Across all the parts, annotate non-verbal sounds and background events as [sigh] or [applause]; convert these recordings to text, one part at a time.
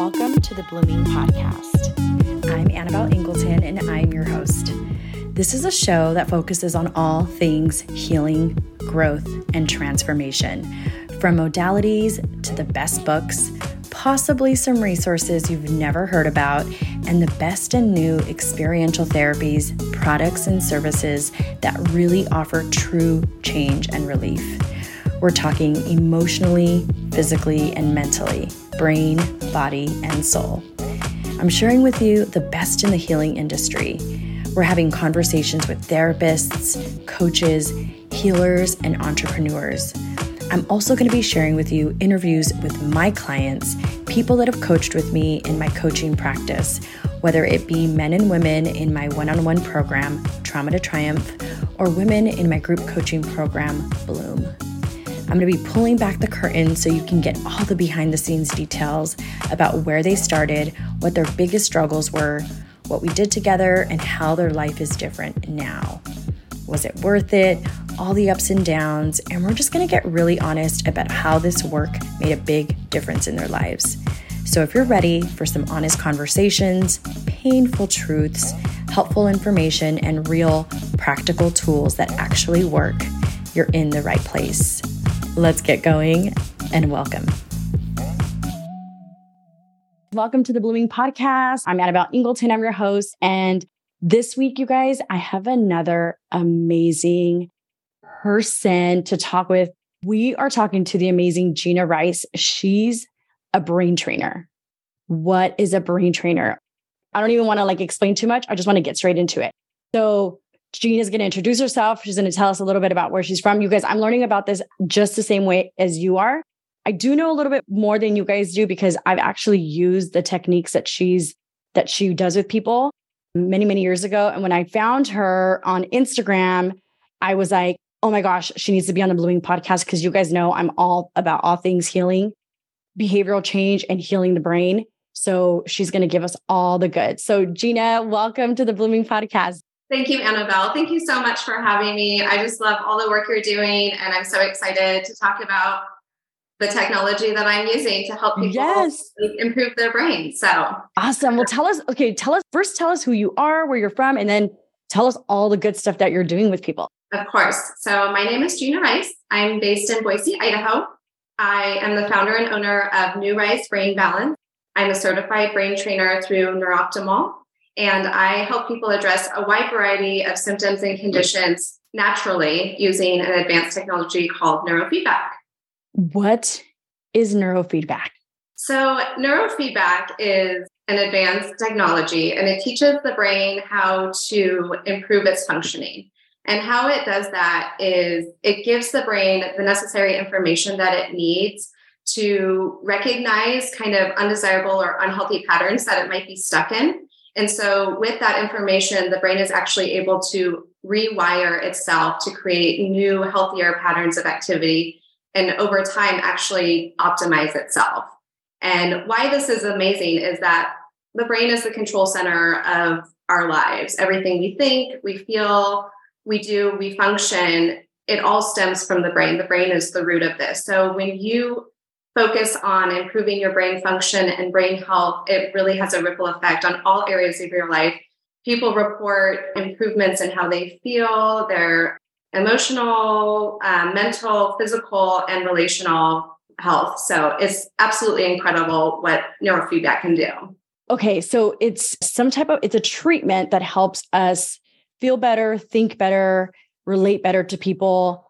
Welcome to the Blooming Podcast. I'm Annabelle Ingleton and I'm your host. This is a show that focuses on all things healing, growth, and transformation, from modalities to the best books, possibly some resources you've never heard about, and the best and new experiential therapies, products, and services that really offer true change and relief. We're talking emotionally, physically, and mentally brain, body, and soul. I'm sharing with you the best in the healing industry. We're having conversations with therapists, coaches, healers, and entrepreneurs. I'm also going to be sharing with you interviews with my clients, people that have coached with me in my coaching practice, whether it be men and women in my one on one program, Trauma to Triumph, or women in my group coaching program, Bloom. I'm going to be pulling back the curtain so you can get all the behind the scenes details about where they started, what their biggest struggles were, what we did together, and how their life is different now. Was it worth it? All the ups and downs. And we're just to get really honest about how this work made a big difference in their lives. So, if you're ready for some honest conversations, painful truths, helpful information, and real practical tools that actually work, you're in the right place. Let's get going and welcome. Welcome to the Blooming Podcast. I'm Annabelle Ingleton. I'm your host. And this week, you guys, I have another amazing person to talk with. We are talking to the amazing Gina Rice. She's a brain trainer. What is a brain trainer? I don't even want to like explain too much. I just want to get straight into it. So, Gina's going to introduce herself. She's going to tell us a little bit about where she's from. You guys, I'm learning about this just the same way as you are. I do know a little bit more than you guys do because I've actually used the techniques that she's that she does with people many many years ago and when I found her on Instagram, I was like, "Oh my gosh, she needs to be on the Blooming podcast because you guys know I'm all about all things healing, behavioral change and healing the brain." So she's going to give us all the good. So Gina, welcome to the Blooming podcast. Thank you, Annabelle. Thank you so much for having me. I just love all the work you're doing, and I'm so excited to talk about the technology that I'm using to help people yes. improve their brain. So awesome. Well, tell us, okay, tell us first, tell us who you are, where you're from, and then tell us all the good stuff that you're doing with people. Of course. So my name is Gina Rice. I'm based in Boise, Idaho. I am the founder and owner of New Rice Brain Balance. I'm a certified brain trainer through NeurOptimal and I help people address a wide variety of symptoms and conditions naturally using an advanced technology called neurofeedback. What is neurofeedback? So, neurofeedback is an advanced technology and it teaches the brain how to improve its functioning. And how it does that is it gives the brain the necessary information that it needs to recognize kind of undesirable or unhealthy patterns that it might be stuck in and so, with that information, the brain is actually able to rewire itself to create new, healthier patterns of activity and over time actually optimize itself. And why this is amazing is that the brain is the control center of our lives. Everything we think, we feel, we do, we function, it all stems from the brain. The brain is the root of this. So, when you focus on improving your brain function and brain health, it really has a ripple effect on all areas of your life. People report improvements in how they feel, their emotional, uh, mental, physical, and relational health. So it's absolutely incredible what neurofeedback can do. Okay, so it's some type of it's a treatment that helps us feel better, think better, relate better to people.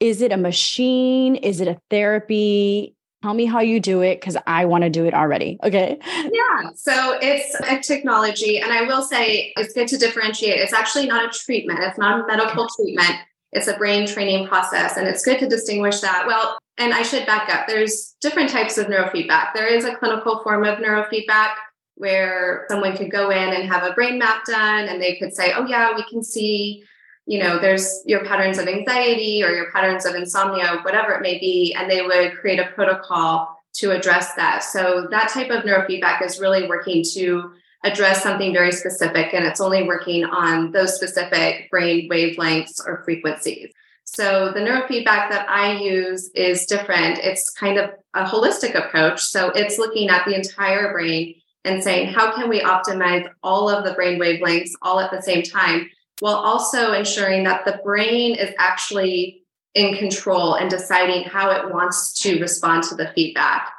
Is it a machine? Is it a therapy? Tell me how you do it because I want to do it already. Okay. Yeah. So it's a technology. And I will say it's good to differentiate. It's actually not a treatment, it's not a medical treatment. It's a brain training process. And it's good to distinguish that. Well, and I should back up. There's different types of neurofeedback. There is a clinical form of neurofeedback where someone could go in and have a brain map done and they could say, oh, yeah, we can see you know, there's your patterns of anxiety or your patterns of insomnia, whatever it may be, and they would create a protocol to address that. So that type of neurofeedback is really working to address something very specific, and it's only working on those specific brain wavelengths or frequencies. So the neurofeedback that I use is different. It's kind of a holistic approach. So it's looking at the entire brain and saying, how can we optimize all of the brain wavelengths all at the same time, while also ensuring that the brain is actually in control and deciding how it wants to respond to the feedback.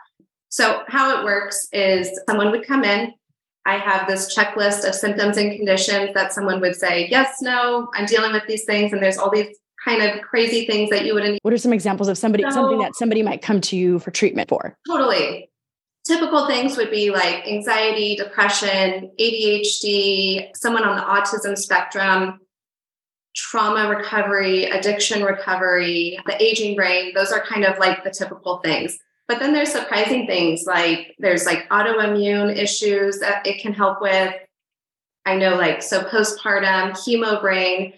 So, how it works is someone would come in. I have this checklist of symptoms and conditions that someone would say, Yes, no, I'm dealing with these things. And there's all these kind of crazy things that you wouldn't. What are some examples of somebody, so, something that somebody might come to you for treatment for? Totally. Typical things would be like anxiety, depression, ADHD, someone on the autism spectrum, trauma recovery, addiction recovery, the aging brain. Those are kind of like the typical things. But then there's surprising things like there's like autoimmune issues that it can help with. I know like so postpartum, chemo brain,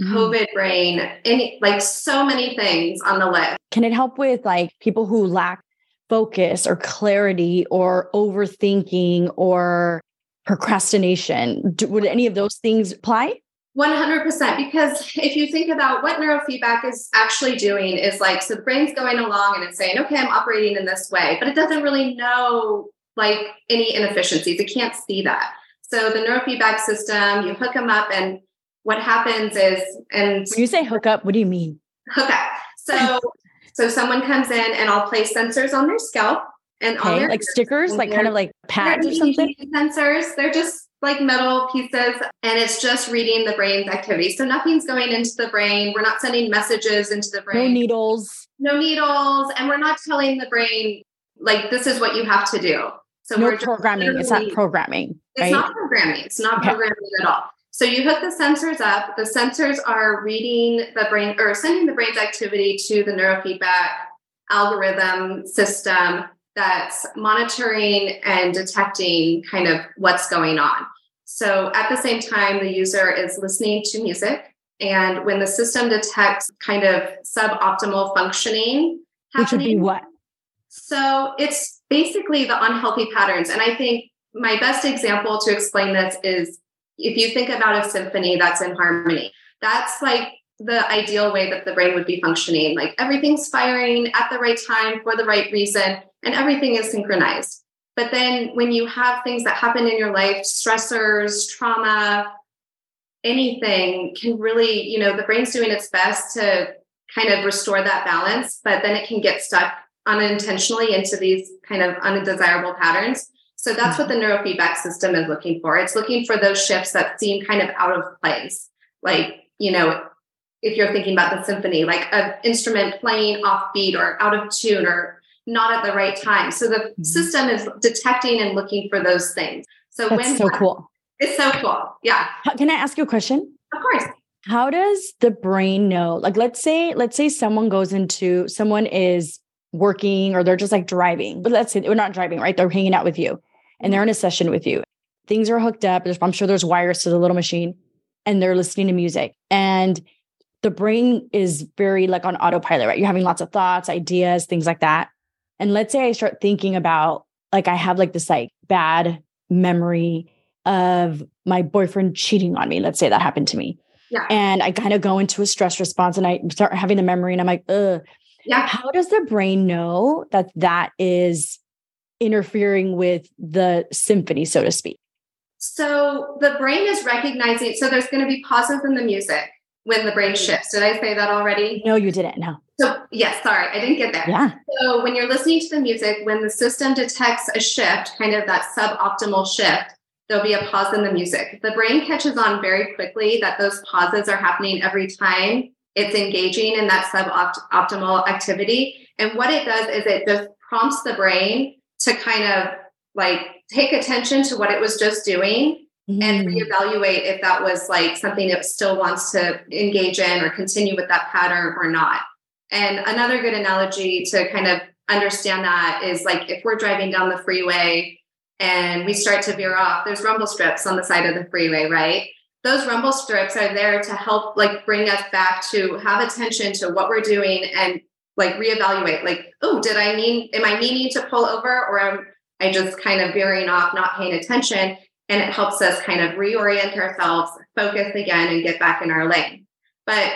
mm-hmm. COVID brain, any like so many things on the list. Can it help with like people who lack focus or clarity or overthinking or procrastination? Do, would any of those things apply? 100% because if you think about what neurofeedback is actually doing is like so the brain's going along and it's saying okay i'm operating in this way but it doesn't really know like any inefficiencies it can't see that so the neurofeedback system you hook them up and what happens is and when you say hook up what do you mean hook up so [laughs] so someone comes in and i'll place sensors on their scalp and okay, on their like stickers like kind of like pads or something sensors they're just like metal pieces and it's just reading the brain's activity. So nothing's going into the brain. We're not sending messages into the brain. No needles. No needles. And we're not telling the brain, like, this is what you have to do. So no we're programming. It's not programming. Right? It's not programming. It's not okay. programming at all. So you hook the sensors up. The sensors are reading the brain or sending the brain's activity to the neurofeedback algorithm system that's monitoring and detecting kind of what's going on. So at the same time, the user is listening to music. And when the system detects kind of suboptimal functioning, which would be what? So it's basically the unhealthy patterns. And I think my best example to explain this is if you think about a symphony that's in harmony, that's like the ideal way that the brain would be functioning. Like everything's firing at the right time for the right reason and everything is synchronized. But then when you have things that happen in your life, stressors, trauma, anything can really, you know, the brain's doing its best to kind of restore that balance, but then it can get stuck unintentionally into these kind of undesirable patterns. So that's what the mm-hmm. neurofeedback system is looking for. It's looking for those shifts that seem kind of out of place. Like, you know, if you're thinking about the symphony, like an instrument playing off beat or out of tune or not at the right time. So the mm-hmm. system is detecting and looking for those things. So That's when so cool. It's so cool. Yeah. Can I ask you a question? Of course. How does the brain know? Like let's say let's say someone goes into someone is working or they're just like driving. But let's say they're not driving, right? They're hanging out with you and they're in mm-hmm. a session with you. Things are hooked up. I'm sure there's wires to the little machine and they're listening to music. And the brain is very like on autopilot, right? You're having lots of thoughts, ideas, things like that. And let's say I start thinking about like I have like this like bad memory of my boyfriend cheating on me. Let's say that happened to me. Yeah. And I kind of go into a stress response and I start having the memory and I'm like, ugh. Yeah. How does the brain know that that is interfering with the symphony, so to speak? So the brain is recognizing, so there's going to be pauses in the music when the brain shifts. Did I say that already? No, you didn't. No. So, yes, sorry, I didn't get there. Yeah. So, when you're listening to the music, when the system detects a shift, kind of that suboptimal shift, there'll be a pause in the music. The brain catches on very quickly that those pauses are happening every time it's engaging in that suboptimal activity. And what it does is it just prompts the brain to kind of like take attention to what it was just doing mm-hmm. and reevaluate if that was like something it still wants to engage in or continue with that pattern or not. And another good analogy to kind of understand that is like if we're driving down the freeway and we start to veer off, there's rumble strips on the side of the freeway, right? Those rumble strips are there to help like bring us back to have attention to what we're doing and like reevaluate like, oh, did I mean am I meaning to pull over or am I just kind of veering off, not paying attention? and it helps us kind of reorient ourselves, focus again, and get back in our lane. But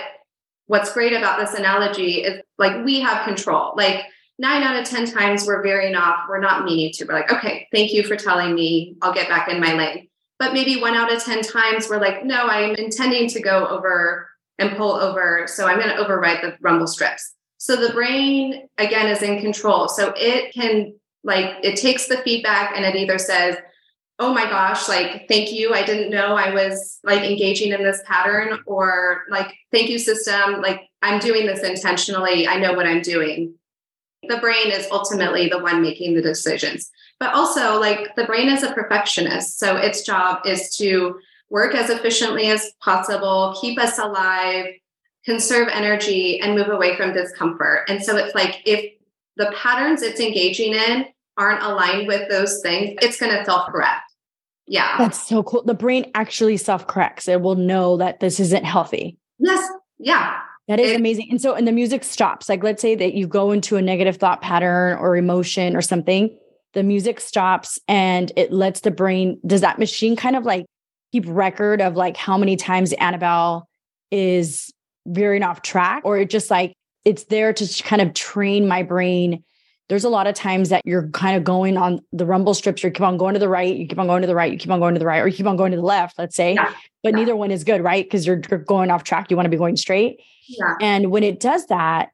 what's great about this analogy is like we have control. Like nine out of 10 times we're veering off. We're not meaning to. We're like, okay, thank you for telling me. I'll get back in my lane. But maybe one out of 10 times we're like, no, I'm intending to go over and pull over. So I'm going to override the rumble strips. So the brain, again, is in control. So it can, like, it takes the feedback and it either says, oh my gosh, like, thank you. I didn't know I was like engaging in this pattern, or like, thank you, system. Like, I'm doing this intentionally. I know what I'm doing. The brain is ultimately the one making the decisions. But also, like, the brain is a perfectionist. So its job is to work as efficiently as possible, keep us alive, conserve energy, and move away from discomfort. And so it's like if the patterns it's engaging in aren't aligned with those things, it's going to self correct. Yeah. That's so cool. The brain actually self corrects. It will know that this isn't healthy. Yes. Yeah. That is it, amazing. And so, and the music stops. Like, let's say that you go into a negative thought pattern or emotion or something, the music stops and it lets the brain, does that machine kind of like keep record of like how many times Annabelle is veering off track? Or it just like, it's there to kind of train my brain there's a lot of times that you're kind of going on the rumble strips, you keep on going to the right, you keep on going to the right, you keep on going to the right, or you keep on going to the left, let's say. Yeah. But yeah. neither one is good, right? Because you're, you're going off track. You want to be going straight. Yeah. And when it does that,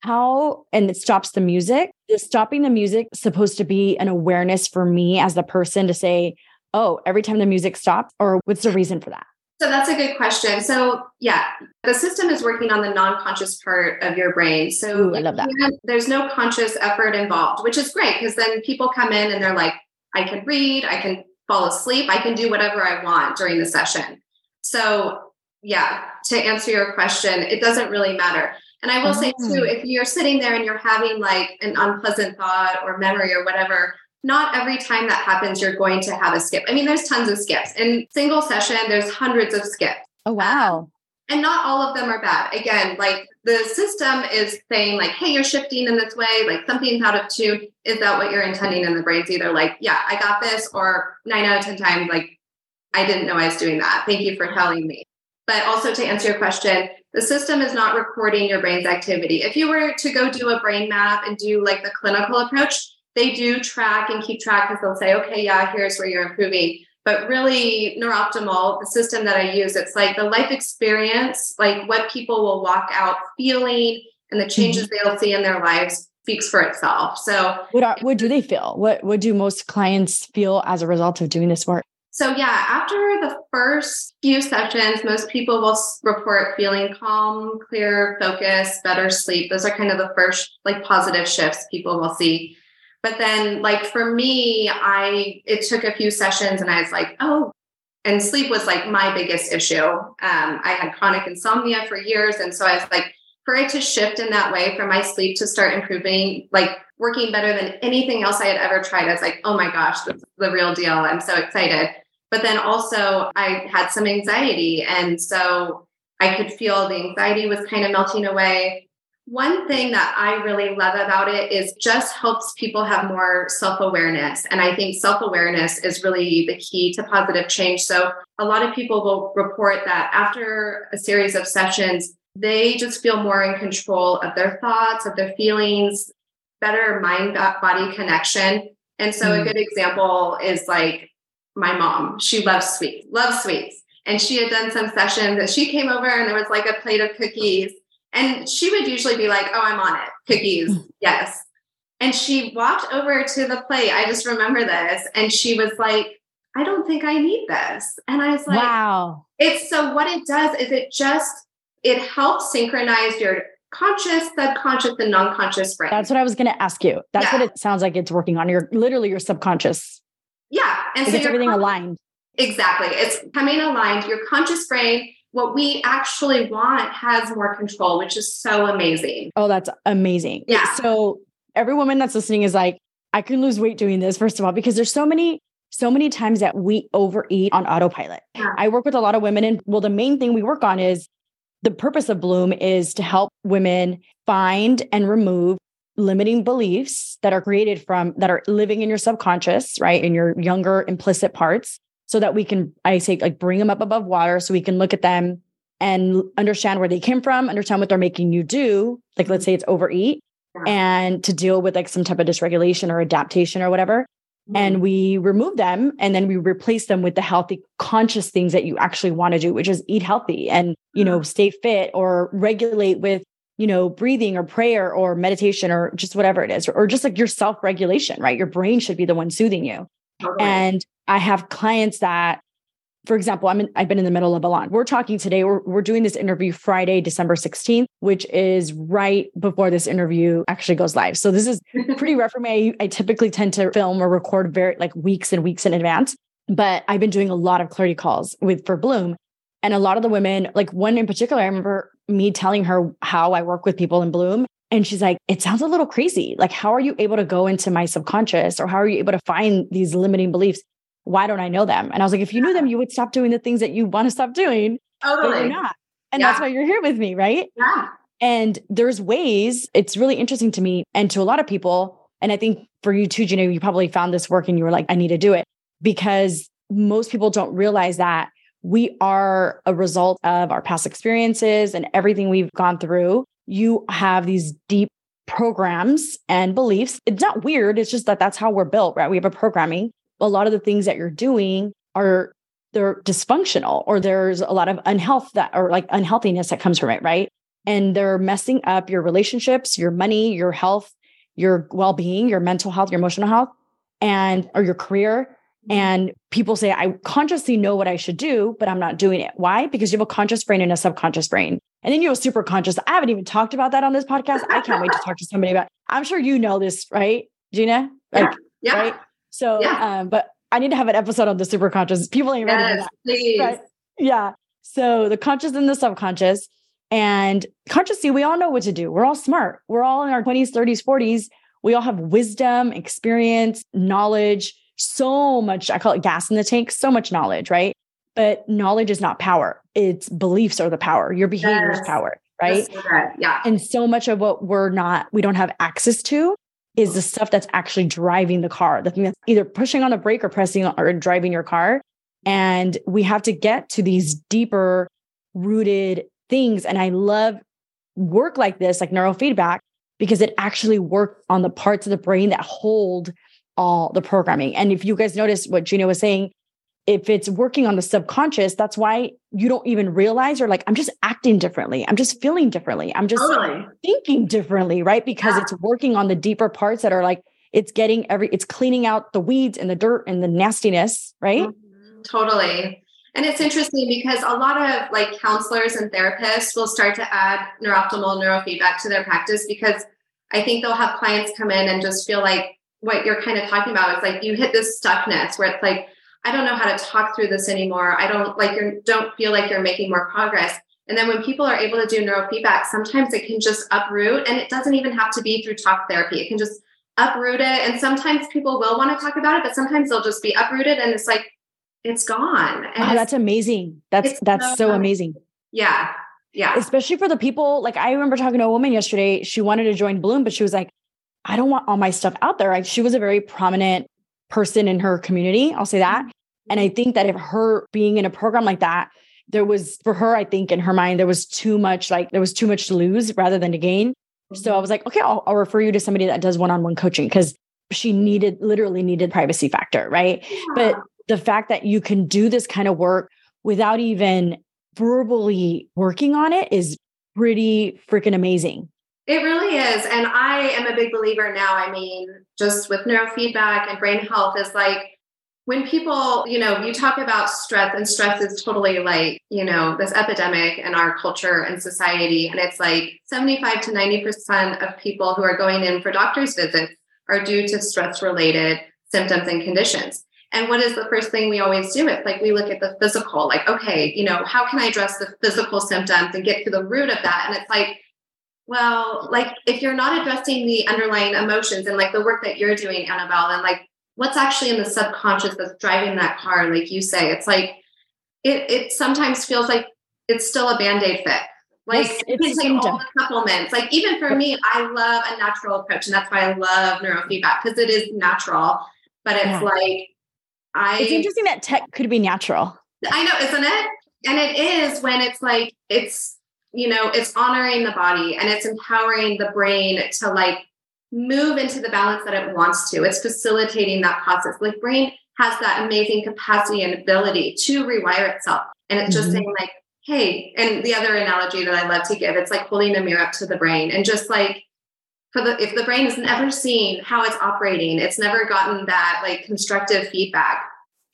how and it stops the music, is stopping the music supposed to be an awareness for me as the person to say, oh, every time the music stops, or what's the reason for that? So that's a good question. So yeah, the system is working on the non-conscious part of your brain. So Ooh, I love that. there's no conscious effort involved, which is great because then people come in and they're like, I can read, I can fall asleep, I can do whatever I want during the session. So yeah, to answer your question, it doesn't really matter. And I will oh. say too, oh. if you're sitting there and you're having like an unpleasant thought or memory or whatever, not every time that happens you're going to have a skip. I mean, there's tons of skips. In single session, there's hundreds of skips. Oh wow. Um, and not all of them are bad. Again, like the system is saying like, hey, you're shifting in this way, like something's out of tune. Is that what you're intending in the brain's either like, yeah, I got this, or nine out of 10 times, like, I didn't know I was doing that. Thank you for telling me. But also to answer your question, the system is not recording your brain's activity. If you were to go do a brain map and do like the clinical approach, they do track and keep track because they'll say, okay, yeah, here's where you're improving. But really, NeurOptimal, the system that I use, it's like the life experience, like what people will walk out feeling and the changes mm-hmm. they'll see in their lives speaks for itself. So what are, what do they feel? What what do most clients feel as a result of doing this work? So yeah, after the first few sessions, most people will report feeling calm, clear, focused, better sleep. Those are kind of the first like positive shifts people will see. But then, like for me, I it took a few sessions, and I was like, oh, and sleep was like my biggest issue. Um, I had chronic insomnia for years, and so I was like, for it to shift in that way, for my sleep to start improving, like working better than anything else I had ever tried, I was like, oh my gosh, this is the real deal. I'm so excited. But then also, I had some anxiety, and so I could feel the anxiety was kind of melting away. One thing that I really love about it is just helps people have more self awareness. And I think self awareness is really the key to positive change. So a lot of people will report that after a series of sessions, they just feel more in control of their thoughts, of their feelings, better mind body connection. And so mm. a good example is like my mom. She loves sweets, loves sweets. And she had done some sessions and she came over and there was like a plate of cookies and she would usually be like, Oh, I'm on it. Cookies. Hmm. yes. And she walked over to the plate. I just remember this. And she was like, I don't think I need this. And I was like, Wow. It's so what it does is it just it helps synchronize your conscious, subconscious, and non-conscious brain. That's what I was gonna ask you. That's yeah. what it sounds like it's working on. Your literally your subconscious. Yeah. And so everything con- aligned. Exactly. It's coming aligned. Your conscious brain what we actually want has more control, which is so amazing. Oh, that's amazing. Yeah. So every woman that's listening is like, I can lose weight doing this, first of all, because there's so many, so many times that we overeat on autopilot. Yeah. I work with a lot of women, and well, the main thing we work on is the purpose of Bloom is to help women find and remove limiting beliefs that are created from that are living in your subconscious, right? In your younger implicit parts so that we can, I say, like bring them up above water so we can look at them and understand where they came from, understand what they're making you do. Like, let's say it's overeat and to deal with like some type of dysregulation or adaptation or whatever. Mm-hmm. And we remove them and then we replace them with the healthy, conscious things that you actually want to do, which is eat healthy and, you know, stay fit or regulate with, you know, breathing or prayer or meditation or just whatever it is, or, or just like your self regulation, right? Your brain should be the one soothing you. And I have clients that for example, I'm in, I've been in the middle of a lot. We're talking today. We're, we're doing this interview Friday, December 16th, which is right before this interview actually goes live. So this is [laughs] pretty rough for me. I, I typically tend to film or record very like weeks and weeks in advance, but I've been doing a lot of clarity calls with for Bloom. And a lot of the women, like one in particular, I remember me telling her how I work with people in Bloom. And she's like, it sounds a little crazy. Like, how are you able to go into my subconscious or how are you able to find these limiting beliefs? Why don't I know them? And I was like, if you knew them, you would stop doing the things that you want to stop doing. Totally. You're not. And yeah. that's why you're here with me, right? Yeah. And there's ways, it's really interesting to me and to a lot of people. And I think for you too, Gina, you probably found this work and you were like, I need to do it because most people don't realize that we are a result of our past experiences and everything we've gone through. You have these deep programs and beliefs. It's not weird. It's just that that's how we're built, right? We have a programming a lot of the things that you're doing are they're dysfunctional or there's a lot of unhealth that or like unhealthiness that comes from it, right? And they're messing up your relationships, your money, your health, your well-being, your mental health, your emotional health, and or your career. Mm-hmm. And people say, I consciously know what I should do, but I'm not doing it. Why? Because you have a conscious brain and a subconscious brain. And then you have a super conscious. I haven't even talked about that on this podcast. I can't wait to talk to somebody about. I'm sure you know this, right, Gina? Like, yeah. yeah. Right? So, yeah. um, but I need to have an episode on the super conscious. People ain't ready yes, for that. Please. Yeah. So the conscious and the subconscious. And consciously, we all know what to do. We're all smart. We're all in our 20s, 30s, 40s. We all have wisdom, experience, knowledge, so much. I call it gas in the tank, so much knowledge, right? But knowledge is not power. It's beliefs are the power. Your behavior yes. is power, right? Yeah. And so much of what we're not, we don't have access to is the stuff that's actually driving the car, the thing that's either pushing on the brake or pressing or driving your car. And we have to get to these deeper rooted things. And I love work like this, like neurofeedback, because it actually works on the parts of the brain that hold all the programming. And if you guys notice what Gina was saying, if it's working on the subconscious, that's why you don't even realize you're like, I'm just acting differently. I'm just feeling differently. I'm just totally. thinking differently, right? Because yeah. it's working on the deeper parts that are like, it's getting every, it's cleaning out the weeds and the dirt and the nastiness, right? Mm-hmm. Totally. And it's interesting because a lot of like counselors and therapists will start to add NeurOptimal neurofeedback to their practice because I think they'll have clients come in and just feel like what you're kind of talking about is like you hit this stuckness where it's like, I don't know how to talk through this anymore. I don't like you don't feel like you're making more progress. And then when people are able to do neurofeedback, sometimes it can just uproot and it doesn't even have to be through talk therapy. It can just uproot it. And sometimes people will want to talk about it, but sometimes they'll just be uprooted and it's like it's gone. And wow, that's amazing. That's that's so, so amazing. Yeah. Yeah. Especially for the people like I remember talking to a woman yesterday. She wanted to join Bloom, but she was like, I don't want all my stuff out there. Like she was a very prominent person in her community. I'll say that. Mm-hmm. And I think that if her being in a program like that, there was for her, I think in her mind, there was too much, like there was too much to lose rather than to gain. Mm-hmm. So I was like, okay, I'll, I'll refer you to somebody that does one on one coaching because she needed, literally needed privacy factor. Right. Yeah. But the fact that you can do this kind of work without even verbally working on it is pretty freaking amazing. It really is. And I am a big believer now. I mean, just with neurofeedback and brain health is like when people, you know, you talk about stress and stress is totally like, you know, this epidemic in our culture and society. And it's like 75 to 90% of people who are going in for doctor's visits are due to stress related symptoms and conditions. And what is the first thing we always do? It's like we look at the physical, like, okay, you know, how can I address the physical symptoms and get to the root of that? And it's like, well, like if you're not addressing the underlying emotions and like the work that you're doing, Annabelle, and like what's actually in the subconscious that's driving that car, like you say, it's like it it sometimes feels like it's still a band-aid fix. Like yes, it's like all the supplements. Like even for me, I love a natural approach, and that's why I love neurofeedback because it is natural. But it's yeah. like I. It's interesting that tech could be natural. I know, isn't it? And it is when it's like, it's, you know, it's honoring the body and it's empowering the brain to like move into the balance that it wants to. It's facilitating that process. Like brain has that amazing capacity and ability to rewire itself. And it's just mm-hmm. saying like, hey, and the other analogy that I love to give, it's like holding a mirror up to the brain and just like for the if the brain has never seen how it's operating, it's never gotten that like constructive feedback.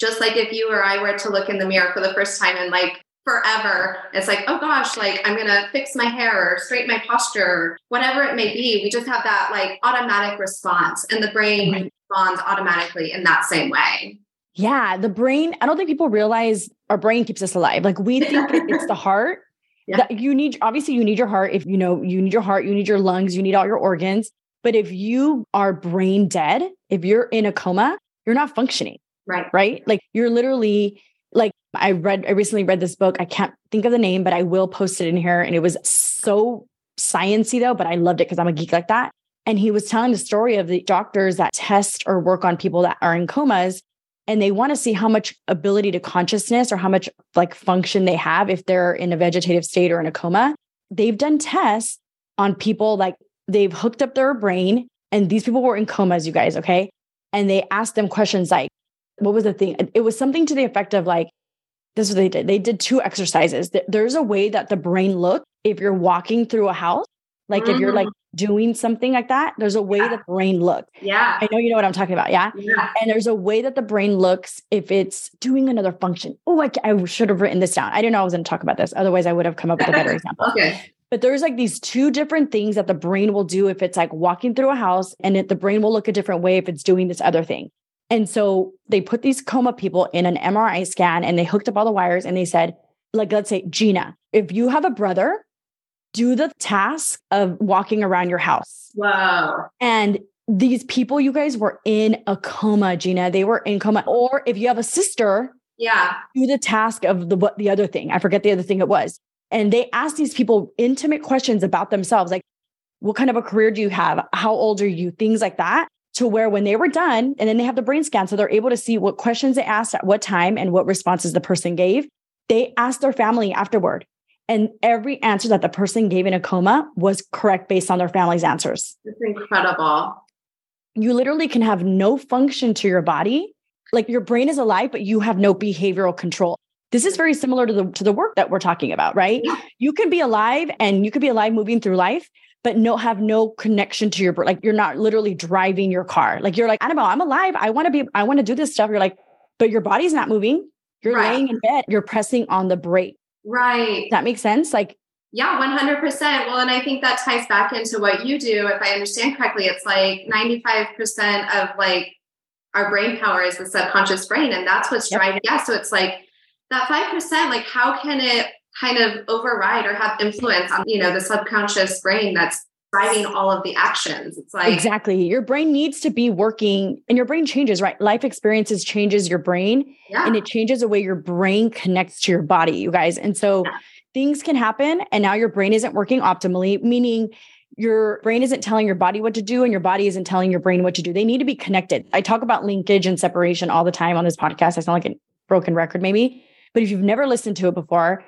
Just like if you or I were to look in the mirror for the first time and like forever. It's like, oh gosh, like I'm gonna fix my hair or straighten my posture, whatever it may be. We just have that like automatic response, and the brain right. responds automatically in that same way. Yeah, the brain, I don't think people realize our brain keeps us alive. Like we think it's the [laughs] heart. Yeah. That you need obviously you need your heart if you know you need your heart, you need your lungs, you need all your organs. But if you are brain dead, if you're in a coma, you're not functioning. Right. Right? Like you're literally like I read, I recently read this book. I can't think of the name, but I will post it in here. And it was so sciency though, but I loved it because I'm a geek like that. And he was telling the story of the doctors that test or work on people that are in comas. And they want to see how much ability to consciousness or how much like function they have if they're in a vegetative state or in a coma. They've done tests on people like they've hooked up their brain and these people were in comas, you guys, okay? And they asked them questions like, what was the thing? It was something to the effect of like, this is what they did. They did two exercises. There's a way that the brain looks if you're walking through a house, like mm-hmm. if you're like mm-hmm. doing something like that, there's a way yeah. that the brain looks. Yeah. I know you know what I'm talking about. Yeah. yeah. And there's a way that the brain looks if it's doing another function. Oh, I, I should have written this down. I didn't know I was going to talk about this. Otherwise, I would have come up with a better [laughs] example. okay. But there's like these two different things that the brain will do if it's like walking through a house, and it, the brain will look a different way if it's doing this other thing. And so they put these coma people in an MRI scan and they hooked up all the wires and they said, like, let's say, Gina, if you have a brother, do the task of walking around your house. Wow. And these people, you guys were in a coma, Gina. They were in coma. Or if you have a sister, yeah, do the task of the what the other thing. I forget the other thing it was. And they asked these people intimate questions about themselves, like, what kind of a career do you have? How old are you? Things like that to where when they were done and then they have the brain scan so they're able to see what questions they asked at what time and what responses the person gave they asked their family afterward. And every answer that the person gave in a coma was correct based on their family's answers. It's incredible. You literally can have no function to your body. Like your brain is alive but you have no behavioral control. This is very similar to the to the work that we're talking about right? You can be alive and you could be alive moving through life but no have no connection to your like you're not literally driving your car. Like you're like, Annabelle, I'm alive. I want to be, I want to do this stuff. You're like, but your body's not moving. You're right. laying in bed. You're pressing on the brake. Right. Does that makes sense? Like yeah, 100%. Well, and I think that ties back into what you do. If I understand correctly, it's like 95% of like our brain power is the subconscious brain. And that's what's yep. driving. Yeah. So it's like that 5%, like how can it kind of override or have influence on you know the subconscious brain that's driving all of the actions. It's like exactly. Your brain needs to be working and your brain changes right? Life experiences changes your brain yeah. and it changes the way your brain connects to your body you guys. And so yeah. things can happen and now your brain isn't working optimally meaning your brain isn't telling your body what to do and your body isn't telling your brain what to do. They need to be connected. I talk about linkage and separation all the time on this podcast. I sound like a broken record maybe. But if you've never listened to it before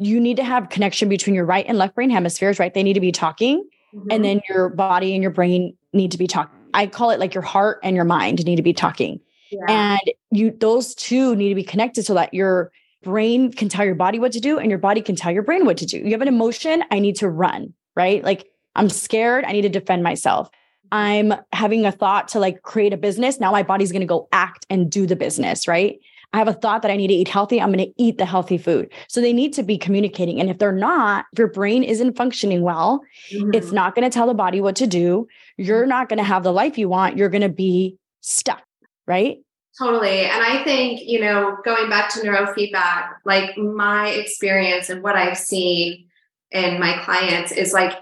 you need to have connection between your right and left brain hemispheres, right? They need to be talking. Mm-hmm. And then your body and your brain need to be talking. I call it like your heart and your mind need to be talking. Yeah. And you those two need to be connected so that your brain can tell your body what to do and your body can tell your brain what to do. You have an emotion, I need to run, right? Like I'm scared, I need to defend myself. I'm having a thought to like create a business. Now my body's going to go act and do the business, right? I have a thought that I need to eat healthy. I'm going to eat the healthy food. So they need to be communicating. And if they're not, if your brain isn't functioning well, mm-hmm. it's not going to tell the body what to do. You're not going to have the life you want. You're going to be stuck, right? Totally. And I think, you know, going back to neurofeedback, like my experience and what I've seen in my clients is like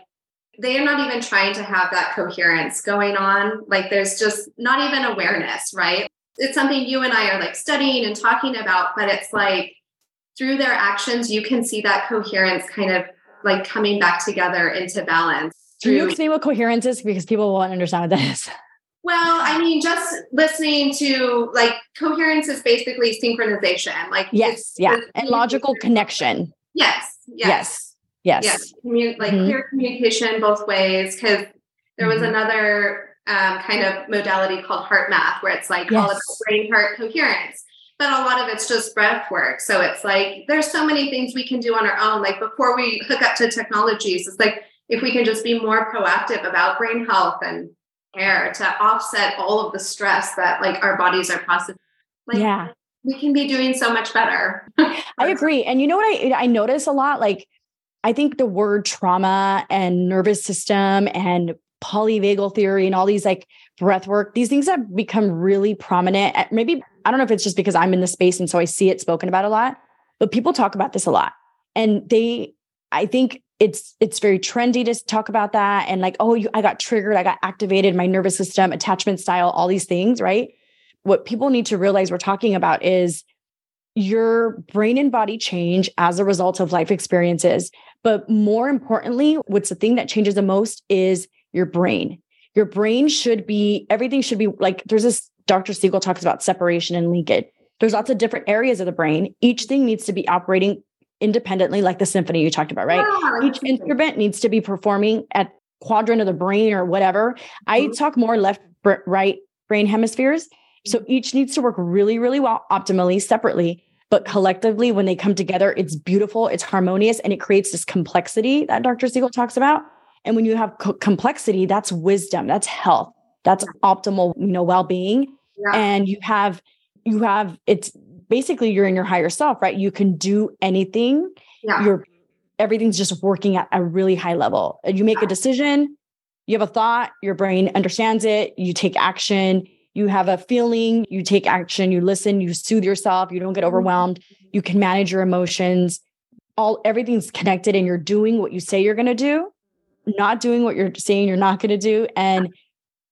they are not even trying to have that coherence going on. Like there's just not even awareness, right? It's something you and I are like studying and talking about, but it's like through their actions, you can see that coherence kind of like coming back together into balance. Can you explain what coherence is? Because people won't understand what that is. [laughs] Well, I mean, just listening to like coherence is basically synchronization. Like yes, yeah, and logical connection. Yes, yes, yes, yes. yes. Commun- like mm-hmm. clear communication both ways. Because there was mm-hmm. another um, kind of modality called HeartMath, where it's like yes. all about brain heart coherence. But a lot of it's just breath work. So it's like there's so many things we can do on our own. Like before we hook up to technologies, it's like if we can just be more proactive about brain health and care to offset all of the stress that like our bodies are processing. Like, yeah. We can be doing so much better. I [laughs] agree. And you know what I I notice a lot like I think the word trauma and nervous system and polyvagal theory and all these like breath work, these things have become really prominent. Maybe, I don't know if it's just because I'm in the space and so I see it spoken about a lot, but people talk about this a lot. And they, I think it's it's very trendy to talk about that and like oh you, i got triggered i got activated my nervous system attachment style all these things right what people need to realize we're talking about is your brain and body change as a result of life experiences but more importantly what's the thing that changes the most is your brain. Your brain should be, everything should be like, there's this, Dr. Siegel talks about separation and linkage. There's lots of different areas of the brain. Each thing needs to be operating independently, like the symphony you talked about, right? Yeah, Each instrument needs to be performing at quadrant of the brain or whatever. Mm-hmm. I talk more left, right brain hemispheres. So each needs to work really, really well, optimally, separately. But collectively, when they come together, it's beautiful, it's harmonious, and it creates this complexity that Dr. Siegel talks about. And when you have co- complexity, that's wisdom, that's health, that's optimal, you know, well-being. Yeah. And you have, you have, it's basically you're in your higher self, right? You can do anything. Yeah. You're everything's just working at a really high level. You make a decision, you have a thought, your brain understands it, you take action, you have a feeling, you take action, you listen, you soothe yourself, you don't get mm-hmm. overwhelmed, you can manage your emotions. All everything's connected and you're doing what you say you're going to do not doing what you're saying you're not going to do and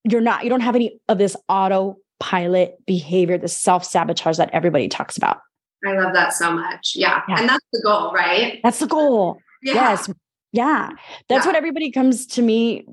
you're not you don't have any of this autopilot behavior this self-sabotage that everybody talks about. I love that so much. Yeah, yeah. and that's the goal right? That's the goal. Yeah. yes. Yeah. That's yeah. what everybody comes to me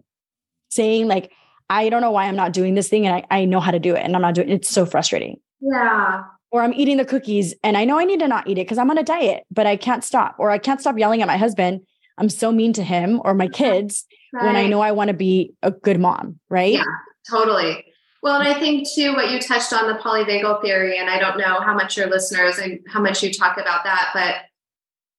saying like i don't know why i'm not doing this thing and I, I know how to do it and i'm not doing it. it's so frustrating. Yeah. Or i'm eating the cookies and i know i need to not eat it because i'm on a diet but i can't stop or i can't stop yelling at my husband I'm so mean to him or my [laughs] kids right. when I know I want to be a good mom, right? Yeah, totally. Well, and I think too, what you touched on the polyvagal theory, and I don't know how much your listeners and how much you talk about that, but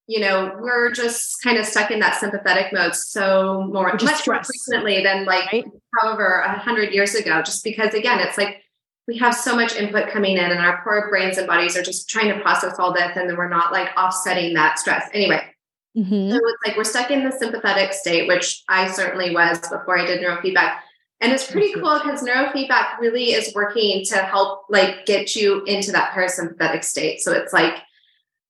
you know, we're just kind of stuck in that sympathetic mode so more much more frequently than like right? however a hundred years ago. Just because again, it's like we have so much input coming in, and our poor brains and bodies are just trying to process all this, and then we're not like offsetting that stress. Anyway, Mm-hmm. So it's like we're stuck in the sympathetic state, which I certainly was before I did neurofeedback. And it's pretty cool because neurofeedback really is working to help like get you into that parasympathetic state. So it's like,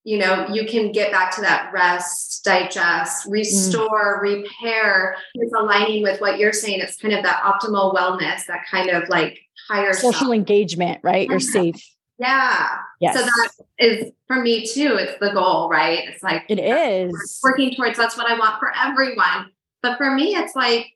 you know, you can get back to that rest, digest, restore, mm. repair. It's aligning with what you're saying. It's kind of that optimal wellness, that kind of like higher social self. engagement, right? You're safe. Yeah. Yes. So that is for me too. It's the goal, right? It's like it is working towards that's what I want for everyone. But for me, it's like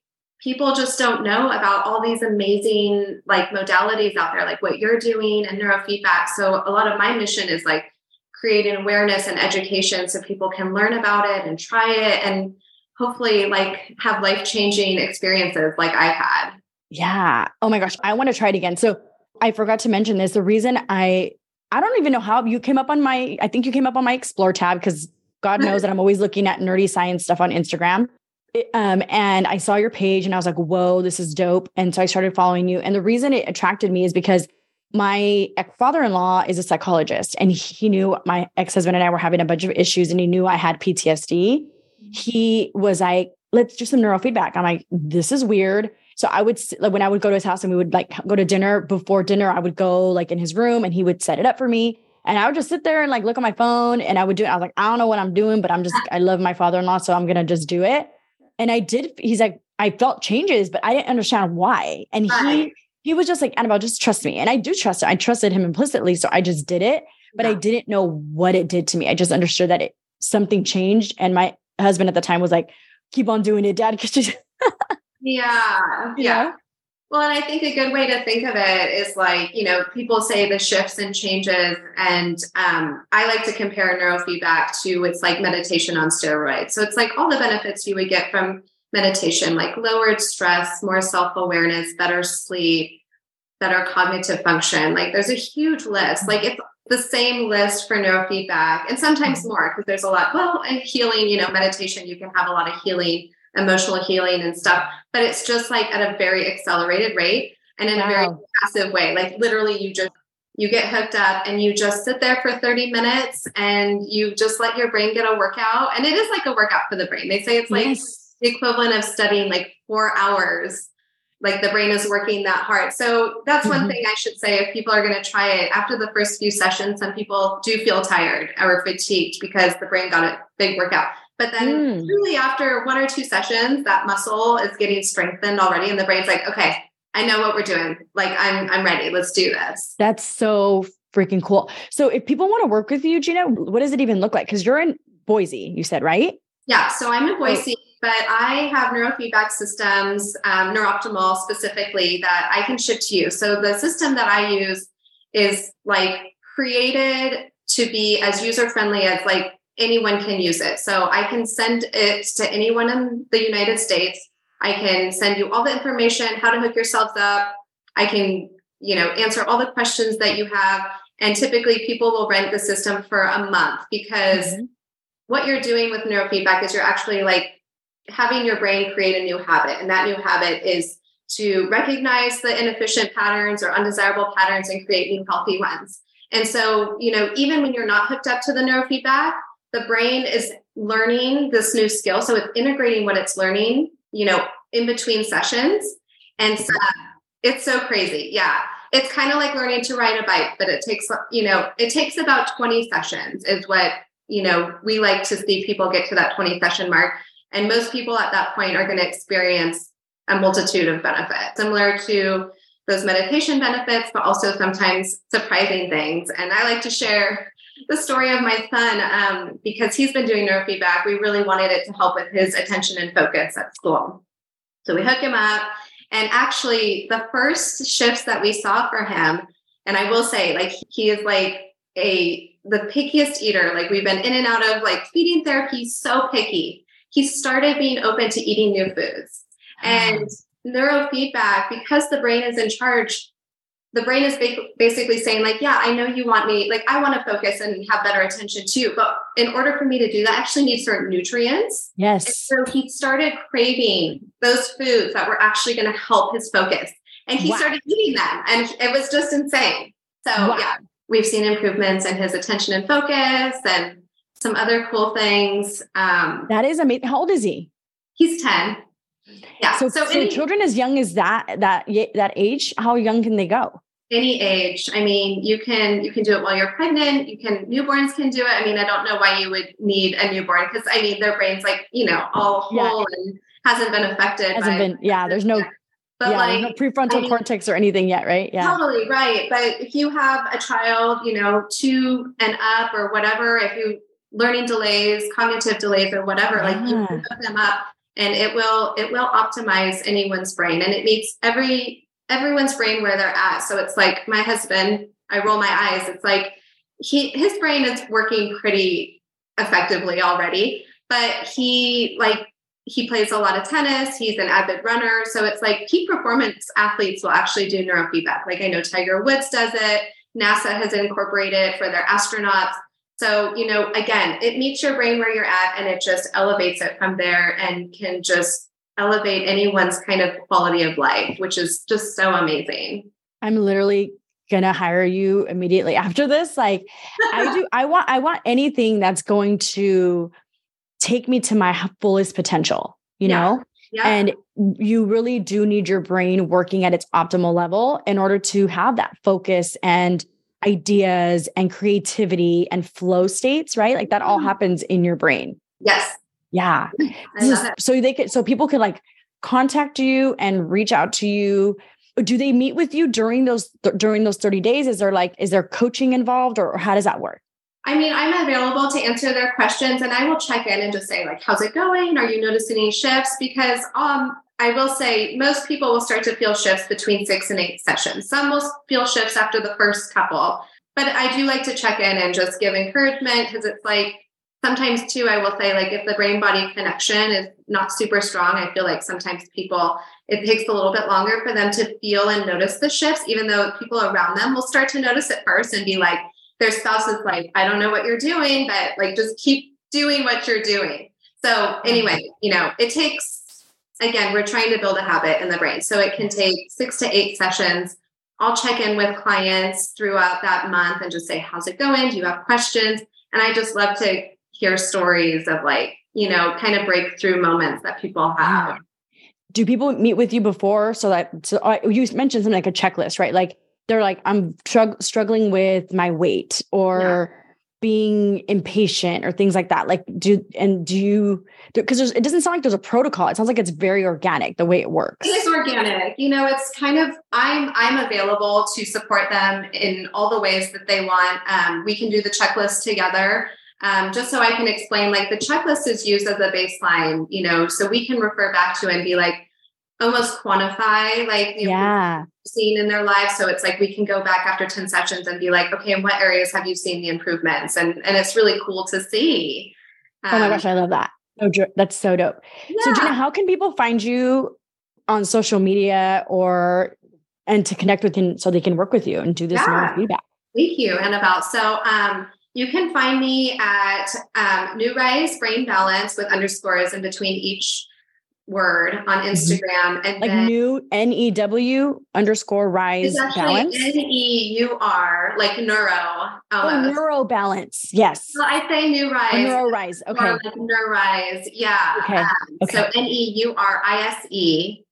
people just don't know about all these amazing like modalities out there, like what you're doing and neurofeedback. So a lot of my mission is like creating awareness and education so people can learn about it and try it and hopefully like have life-changing experiences like I've had. Yeah. Oh my gosh. I want to try it again. So I forgot to mention this. The reason I I don't even know how you came up on my I think you came up on my explore tab because God knows that I'm always looking at nerdy science stuff on Instagram. It, um, and I saw your page and I was like, whoa, this is dope. And so I started following you. And the reason it attracted me is because my father in law is a psychologist and he knew my ex husband and I were having a bunch of issues and he knew I had PTSD. He was like, let's do some neurofeedback. I'm like, this is weird. So I would like when I would go to his house and we would like go to dinner before dinner, I would go like in his room and he would set it up for me. And I would just sit there and like look at my phone and I would do it. I was like, I don't know what I'm doing, but I'm just, I love my father in law. So I'm going to just do it. And I did, he's like, I felt changes, but I didn't understand why. And he, he was just like, Annabelle, just trust me. And I do trust it. I trusted him implicitly. So I just did it, but yeah. I didn't know what it did to me. I just understood that it, something changed. And my husband at the time was like, keep on doing it, dad. [laughs] Yeah. Yeah. Well, and I think a good way to think of it is like, you know, people say the shifts and changes. And um, I like to compare neurofeedback to it's like meditation on steroids. So it's like all the benefits you would get from meditation, like lowered stress, more self awareness, better sleep, better cognitive function. Like there's a huge list. Like it's the same list for neurofeedback and sometimes more because there's a lot. Well, and healing, you know, meditation, you can have a lot of healing emotional healing and stuff, but it's just like at a very accelerated rate and in wow. a very passive way. Like literally you just you get hooked up and you just sit there for 30 minutes and you just let your brain get a workout. And it is like a workout for the brain. They say it's like yes. the equivalent of studying like four hours. Like the brain is working that hard. So that's mm-hmm. one thing I should say if people are going to try it after the first few sessions, some people do feel tired or fatigued because the brain got a big workout. But then mm. really after one or two sessions, that muscle is getting strengthened already. And the brain's like, okay, I know what we're doing. Like I'm I'm ready. Let's do this. That's so freaking cool. So if people want to work with you, Gina, what does it even look like? Because you're in Boise, you said, right? Yeah. So I'm in Boise, but I have neurofeedback systems, um, NeurOptimal specifically, that I can ship to you. So the system that I use is like created to be as user friendly as like anyone can use it. So I can send it to anyone in the United States. I can send you all the information, how to hook yourselves up. I can, you know, answer all the questions that you have. And typically people will rent the system for a month because mm-hmm. what you're doing with neurofeedback is you're actually like having your brain create a new habit. And that new habit is to recognize the inefficient patterns or undesirable patterns and create new healthy ones. And so, you know, even when you're not hooked up to the neurofeedback, the brain is learning this new skill. So it's integrating what it's learning, you know, in between sessions. And so it's so crazy. Yeah. It's kind of like learning to ride a bike, but it takes, you know, it takes about 20 sessions, is what, you know, we like to see people get to that 20 session mark. And most people at that point are going to experience a multitude of benefits, similar to those meditation benefits, but also sometimes surprising things. And I like to share the story of my son um, because he's been doing neurofeedback. We really wanted it to help with his attention and focus at school. So we hook him up. And actually, the first shifts that we saw for him, and I will say, like, he is like a the pickiest eater. Like, we've been in and out of like feeding therapy, so picky. He started being open to eating new foods. And neurofeedback, because the brain is in charge, the brain is basically saying like yeah i know you want me like i want to focus and have better attention too but in order for me to do that i actually need certain nutrients yes and so he started craving those foods that were actually going to help his focus and he wow. started eating them and it was just insane so wow. yeah we've seen improvements in his attention and focus and some other cool things um, that is amazing how old is he he's 10 yeah. So, so, so any, children as young as that that that age, how young can they go? Any age. I mean, you can you can do it while you're pregnant. You can newborns can do it. I mean, I don't know why you would need a newborn because I mean their brain's like you know all whole yeah. and hasn't been affected. Hasn't by, been. Yeah. There's no. [laughs] But yeah, like, no prefrontal I mean, cortex or anything yet, right? Yeah. Totally right. But if you have a child, you know, two and up or whatever, if you learning delays, cognitive delays or whatever, yeah. like you can hook them up and it will it will optimize anyone's brain and it meets every everyone's brain where they're at. So it's like my husband i roll my eyes. It's like he his brain is working pretty effectively already but he like he plays a lot of tennis. He's an avid runner. So it's like peak performance athletes will actually do neurofeedback. Like i know tiger woods does it. Nasa has incorporated it for their astronauts. So, you know, again, it meets your brain where you're at and it just elevates it from there and can just elevate anyone's kind of quality of life, which is just so amazing. I'm literally gonna hire you immediately after this. Like I do, [laughs] I want, I want anything that's going to take me to my fullest potential, you yeah. know? Yeah. And you really do need your brain working at its optimal level in order to have that focus and ideas and creativity and flow states, right? Like that all mm-hmm. happens in your brain. Yes. Yeah. [laughs] Is, so they could so people could like contact you and reach out to you. Do they meet with you during those during those 30 days? Is there like is there coaching involved or, or how does that work? I mean, I'm available to answer their questions and I will check in and just say like how's it going? Are you noticing any shifts because um I will say most people will start to feel shifts between six and eight sessions. Some will feel shifts after the first couple, but I do like to check in and just give encouragement because it's like sometimes too, I will say like if the brain body connection is not super strong, I feel like sometimes people it takes a little bit longer for them to feel and notice the shifts, even though people around them will start to notice it first and be like, their spouse is like, I don't know what you're doing, but like just keep doing what you're doing. So anyway, you know, it takes again, we're trying to build a habit in the brain. So it can take six to eight sessions. I'll check in with clients throughout that month and just say, How's it going? Do you have questions? And I just love to hear stories of like, you know, kind of breakthrough moments that people have. Do people meet with you before? So that so uh, you mentioned something like a checklist, right? Like they're like, I'm strugg- struggling with my weight or yeah. being impatient or things like that. Like do and do you because it doesn't sound like there's a protocol. It sounds like it's very organic the way it works. It is organic. You know it's kind of i'm i'm available to support them in all the ways that they want. Um, we can do the checklist together um, just so i can explain like the checklist is used as a baseline you know so we can refer back to and be like almost quantify like yeah. seen in their lives. So it's like we can go back after 10 sessions and be like okay in what areas have you seen the improvements? And and it's really cool to see. Um, oh my gosh um, i love that. Oh that's so dope. Yeah. so gina how can people find you on social media or and to connect with you so they can work with you and do this yeah. feedback? Thank you annabelle. So um you can find me at um, New Rise Brain Balance with underscores in between each word on mm-hmm. Instagram. And like new N E W underscore rise balance. N E U R, like neuro. Oh, neuro balance. Yes. Well, I say new rise. Oh, neuro rise. Okay. Like neuro rise. Yeah. Okay. Um, okay. So N E U R I S E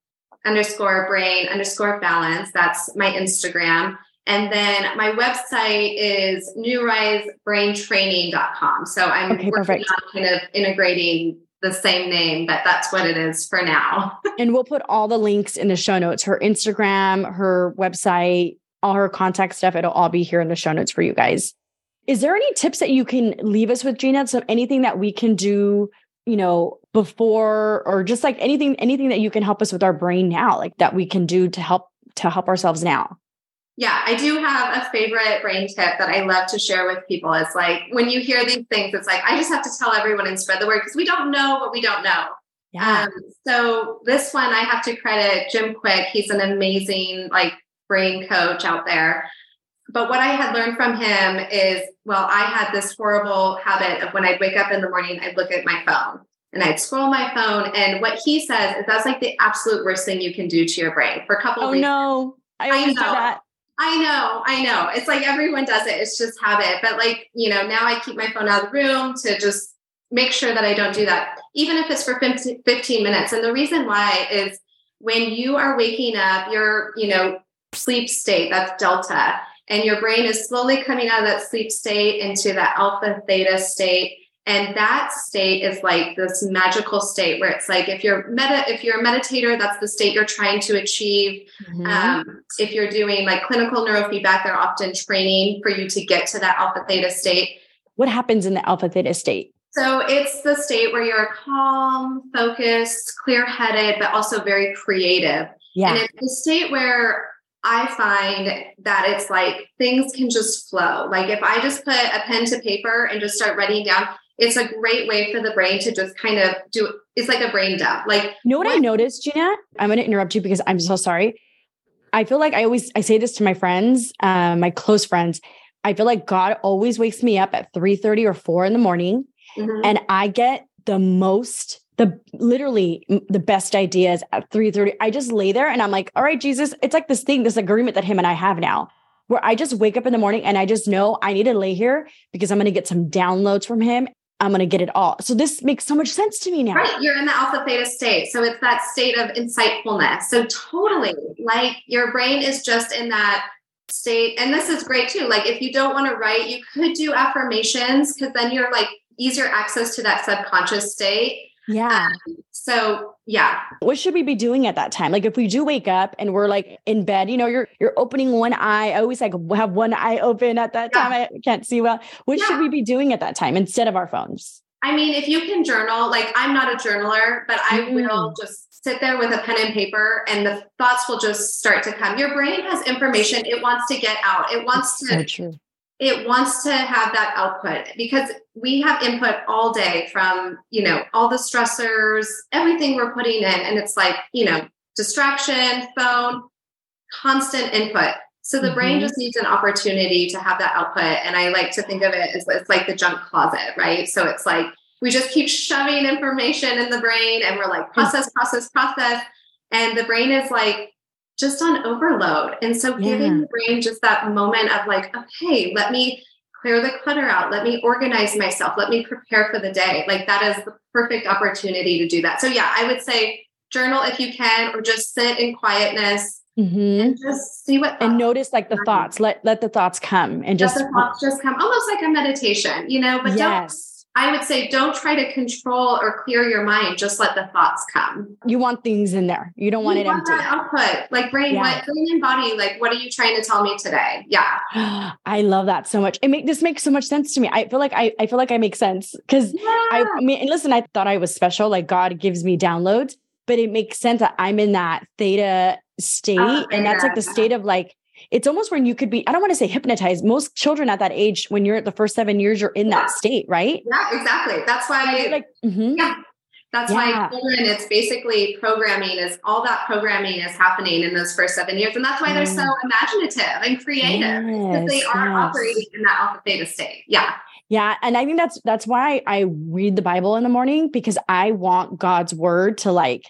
underscore brain underscore balance. That's my Instagram. And then my website is neurisebraintraining.com. So I'm okay, working perfect. on kind of integrating the same name, but that's what it is for now. [laughs] and we'll put all the links in the show notes her Instagram, her website, all her contact stuff. It'll all be here in the show notes for you guys. Is there any tips that you can leave us with, Gina? So anything that we can do, you know, before or just like anything, anything that you can help us with our brain now, like that we can do to help to help ourselves now? Yeah, I do have a favorite brain tip that I love to share with people. It's like when you hear these things, it's like I just have to tell everyone and spread the word because we don't know what we don't know. Yeah. Um, so this one I have to credit Jim Kwik. He's an amazing like brain coach out there. But what I had learned from him is, well, I had this horrible habit of when I'd wake up in the morning, I'd look at my phone and I'd scroll my phone. And what he says is that's like the absolute worst thing you can do to your brain for a couple oh, of reasons. no. I always I do that. I know, I know. It's like everyone does it. It's just habit. But like, you know, now I keep my phone out of the room to just make sure that I don't do that, even if it's for 15 minutes. And the reason why is when you are waking up, your, you know, sleep state, that's delta, and your brain is slowly coming out of that sleep state into that alpha theta state and that state is like this magical state where it's like if you're meta if you're a meditator that's the state you're trying to achieve. Mm-hmm. um, if you're doing like clinical neurofeedback they're often training for you to get to that alpha theta state. What happens in the alpha theta state? So it's the state where you're calm focused clear-headed but also very creative. Yeah. And it's the state where I find that it's like things can just flow. Like if I just put a pen to paper and just start writing down, it's a great way for the brain to just kind of do it's like a brain dump. Like you know what, what i noticed gina i'm going to interrupt you because i'm so sorry. I feel like i always i say this to my friends um, my close friends. I feel like god always wakes me up at 3 30 or 4 in the morning mm-hmm. and i get the most the literally the best ideas at 3 30 i just lay there and i'm like all right jesus it's like this thing this agreement that him and i have now where I just wake up in the morning and I just know I need to lay here because I'm going to get some downloads from him I'm going to get it all. So this makes so much sense to me now. Right. You're in the alpha theta state. So it's that state of insightfulness. So totally like your brain is just in that state. And this is great too. Like if you don't want to write, you could do affirmations because then you're like easier access to that subconscious state. Yeah. Um, so yeah. What should we be doing at that time? Like if we do wake up and we're like in bed, you know, you're you're opening one eye. I always like have one eye open at that yeah. time. I can't see well. What yeah. should we be doing at that time instead of our phones? I mean, if you can journal, like I'm not a journaler, but I mm. will just sit there with a pen and paper and the thoughts will just start to come. Your brain has information it wants to get out. It wants That's to so it wants to have that output because we have input all day from, you know, all the stressors, everything we're putting in and it's like, you know, distraction, phone, constant input. So the mm-hmm. brain just needs an opportunity to have that output. And I like to think of it as it's like the junk closet, right? So it's like we just keep shoving information in the brain and we're like process, process, process. And the brain is like just on overload. And so yeah. giving the brain just that moment of like, okay, let me clear the clutter out. Let me organize myself. Let me prepare for the day. Like that is the perfect opportunity to do that. So yeah, I would say journal if you can, or just sit in quietness Mm-hmm. and just see what and notice like the thoughts let let the thoughts come and just let the thoughts just come almost like a meditation you know but yes. don't i would say don't try to control or clear your mind just let the thoughts come. You want things in there. You don't want you it want empty. output. Like brain yeah. what brain and body like what are you trying to tell me today? Yeah. [gasps] I love that so much. It make this makes so much sense to me. I feel like i, I feel like i make sense. Because yeah. I, I mean listen i thought i was special. Like god gives me downloads but it makes sense that i'm in that theta state. Oh, and that's like the state of like, it's almost when you could be, I don't want to say hypnotized. Most children at that age, when you're at the first seven years, you're in yeah. that state, right? Yeah, exactly. That's why, like, mm-hmm. yeah. That's yeah. why children, it's basically programming is all that programming is happening in those first seven years. And that's why they're so mm. imaginative and creative yes, because they are yes. operating in that alpha theta state. Yeah. Yeah. And I think that's that's why I read the Bible in the morning because I want God's word to like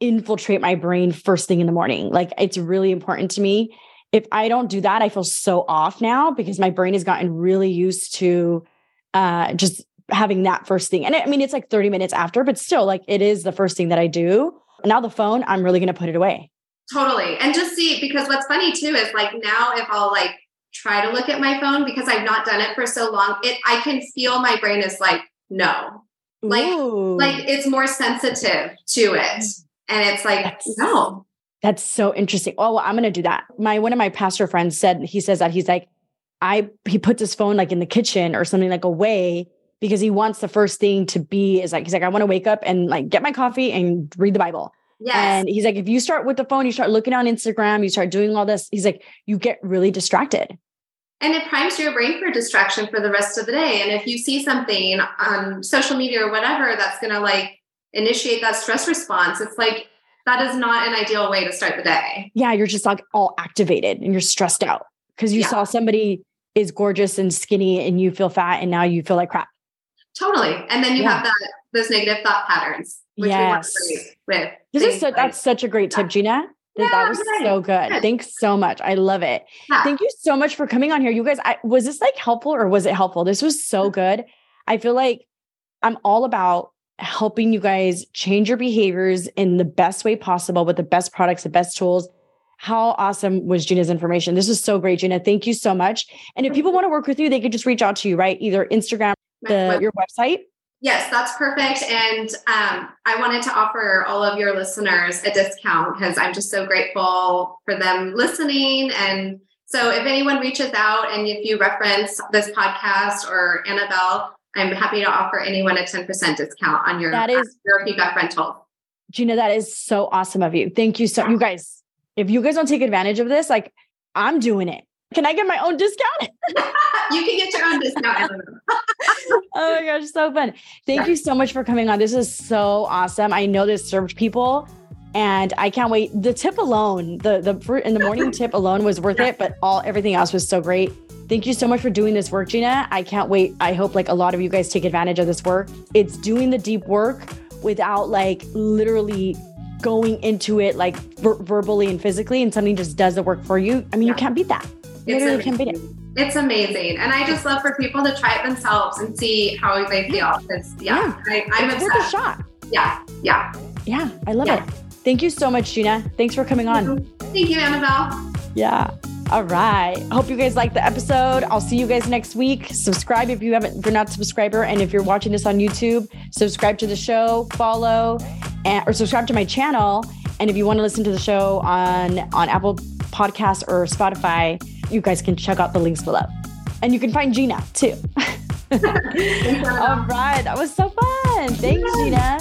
infiltrate my brain first thing in the morning. Like it's really important to me. If I don't do that, I feel so off now because my brain has gotten really used to uh, just having that first thing. And I mean, it's like 30 minutes after, but still, like it is the first thing that I do. Now the phone, I'm really going to put it away. Totally. And just see, because what's funny too is like now if I'll like try to look at my phone because I've not done it for so long, it I can feel my brain is like, no. Like, Ooh. like it's more sensitive to it. And it's like, no. That's so interesting. Oh, well, I'm going to do that. My one of my pastor friends said he says that he's like, I he puts his phone like in the kitchen or something like away because he wants the first thing to be is like he's like I want to wake up and like get my coffee and read the Bible. Yes. And he's like, if you start with the phone, you start looking on Instagram, you start doing all this. He's like, you get really distracted. And it primes your brain for distraction for the rest of the day. And if you see something on social media or whatever that's going to like initiate that stress response, it's like that is not an ideal way to start the day. Yeah, you're just like all activated and you're stressed out because you yeah. saw somebody is gorgeous and skinny and you feel fat and now you feel like crap. Totally. And then you yeah. have that those negative thought patterns. yes. with this is so, like, that's such a great tip, Gina. Yeah, that was right. so good. good. Thanks so much. I love it. Yeah. Thank you so much for coming on here. You guys, I, was this like helpful or was it helpful? This was so mm. good. I feel like I'm all about helping you guys change your behaviors in the best way possible with the best products, the best tools. How awesome was Gina's information? This is so great, Gina. Thank you so much. And if people want to work with you, they could just reach out to you, right? Either Instagram, the, your website. Yes, that's perfect. And um, I wanted to offer all of your listeners a discount because I'm just so grateful for them listening. And so if anyone reaches out and if you reference this podcast or Annabelle, I'm happy to offer anyone a 10% discount on your, that is, your feedback rental. Gina, that is so awesome of you. Thank you so you guys. If you guys don't take advantage of this, like I'm doing it. Can I get my own discount? [laughs] you can get your own discount. [laughs] oh my gosh, so fun. Thank yeah. you so much for coming on. This is so awesome. I know this served people and I can't wait. The tip alone, the the fruit in the morning tip alone was worth it, but all everything else was so great. Thank you so much for doing this work, Gina. I can't wait. I hope like a lot of you guys take advantage of this work. It's doing the deep work without like literally going into it like ver- verbally and physically and something just does the work for you. I mean, yeah. you can't beat that. literally can't beat it. It's amazing. And I just love for people to try it themselves and see how they feel. Because yeah, yeah. I, am obsessed. Worth a shot. Yeah. Yeah. Yeah. I love yeah. it. Thank you so much, Gina. Thanks for coming on. Thank you, Annabelle. Yeah. All right. Hope you guys liked the episode. I'll see you guys next week. Subscribe if you haven't, if you're not a subscriber. And if you're watching this on YouTube, subscribe to the show, follow, and, or subscribe to my channel. And if you want to listen to the show on, on Apple Podcasts or Spotify, you guys can check out the links below. And you can find Gina too. [laughs] [laughs] All right. That was so fun. Thanks, Gina.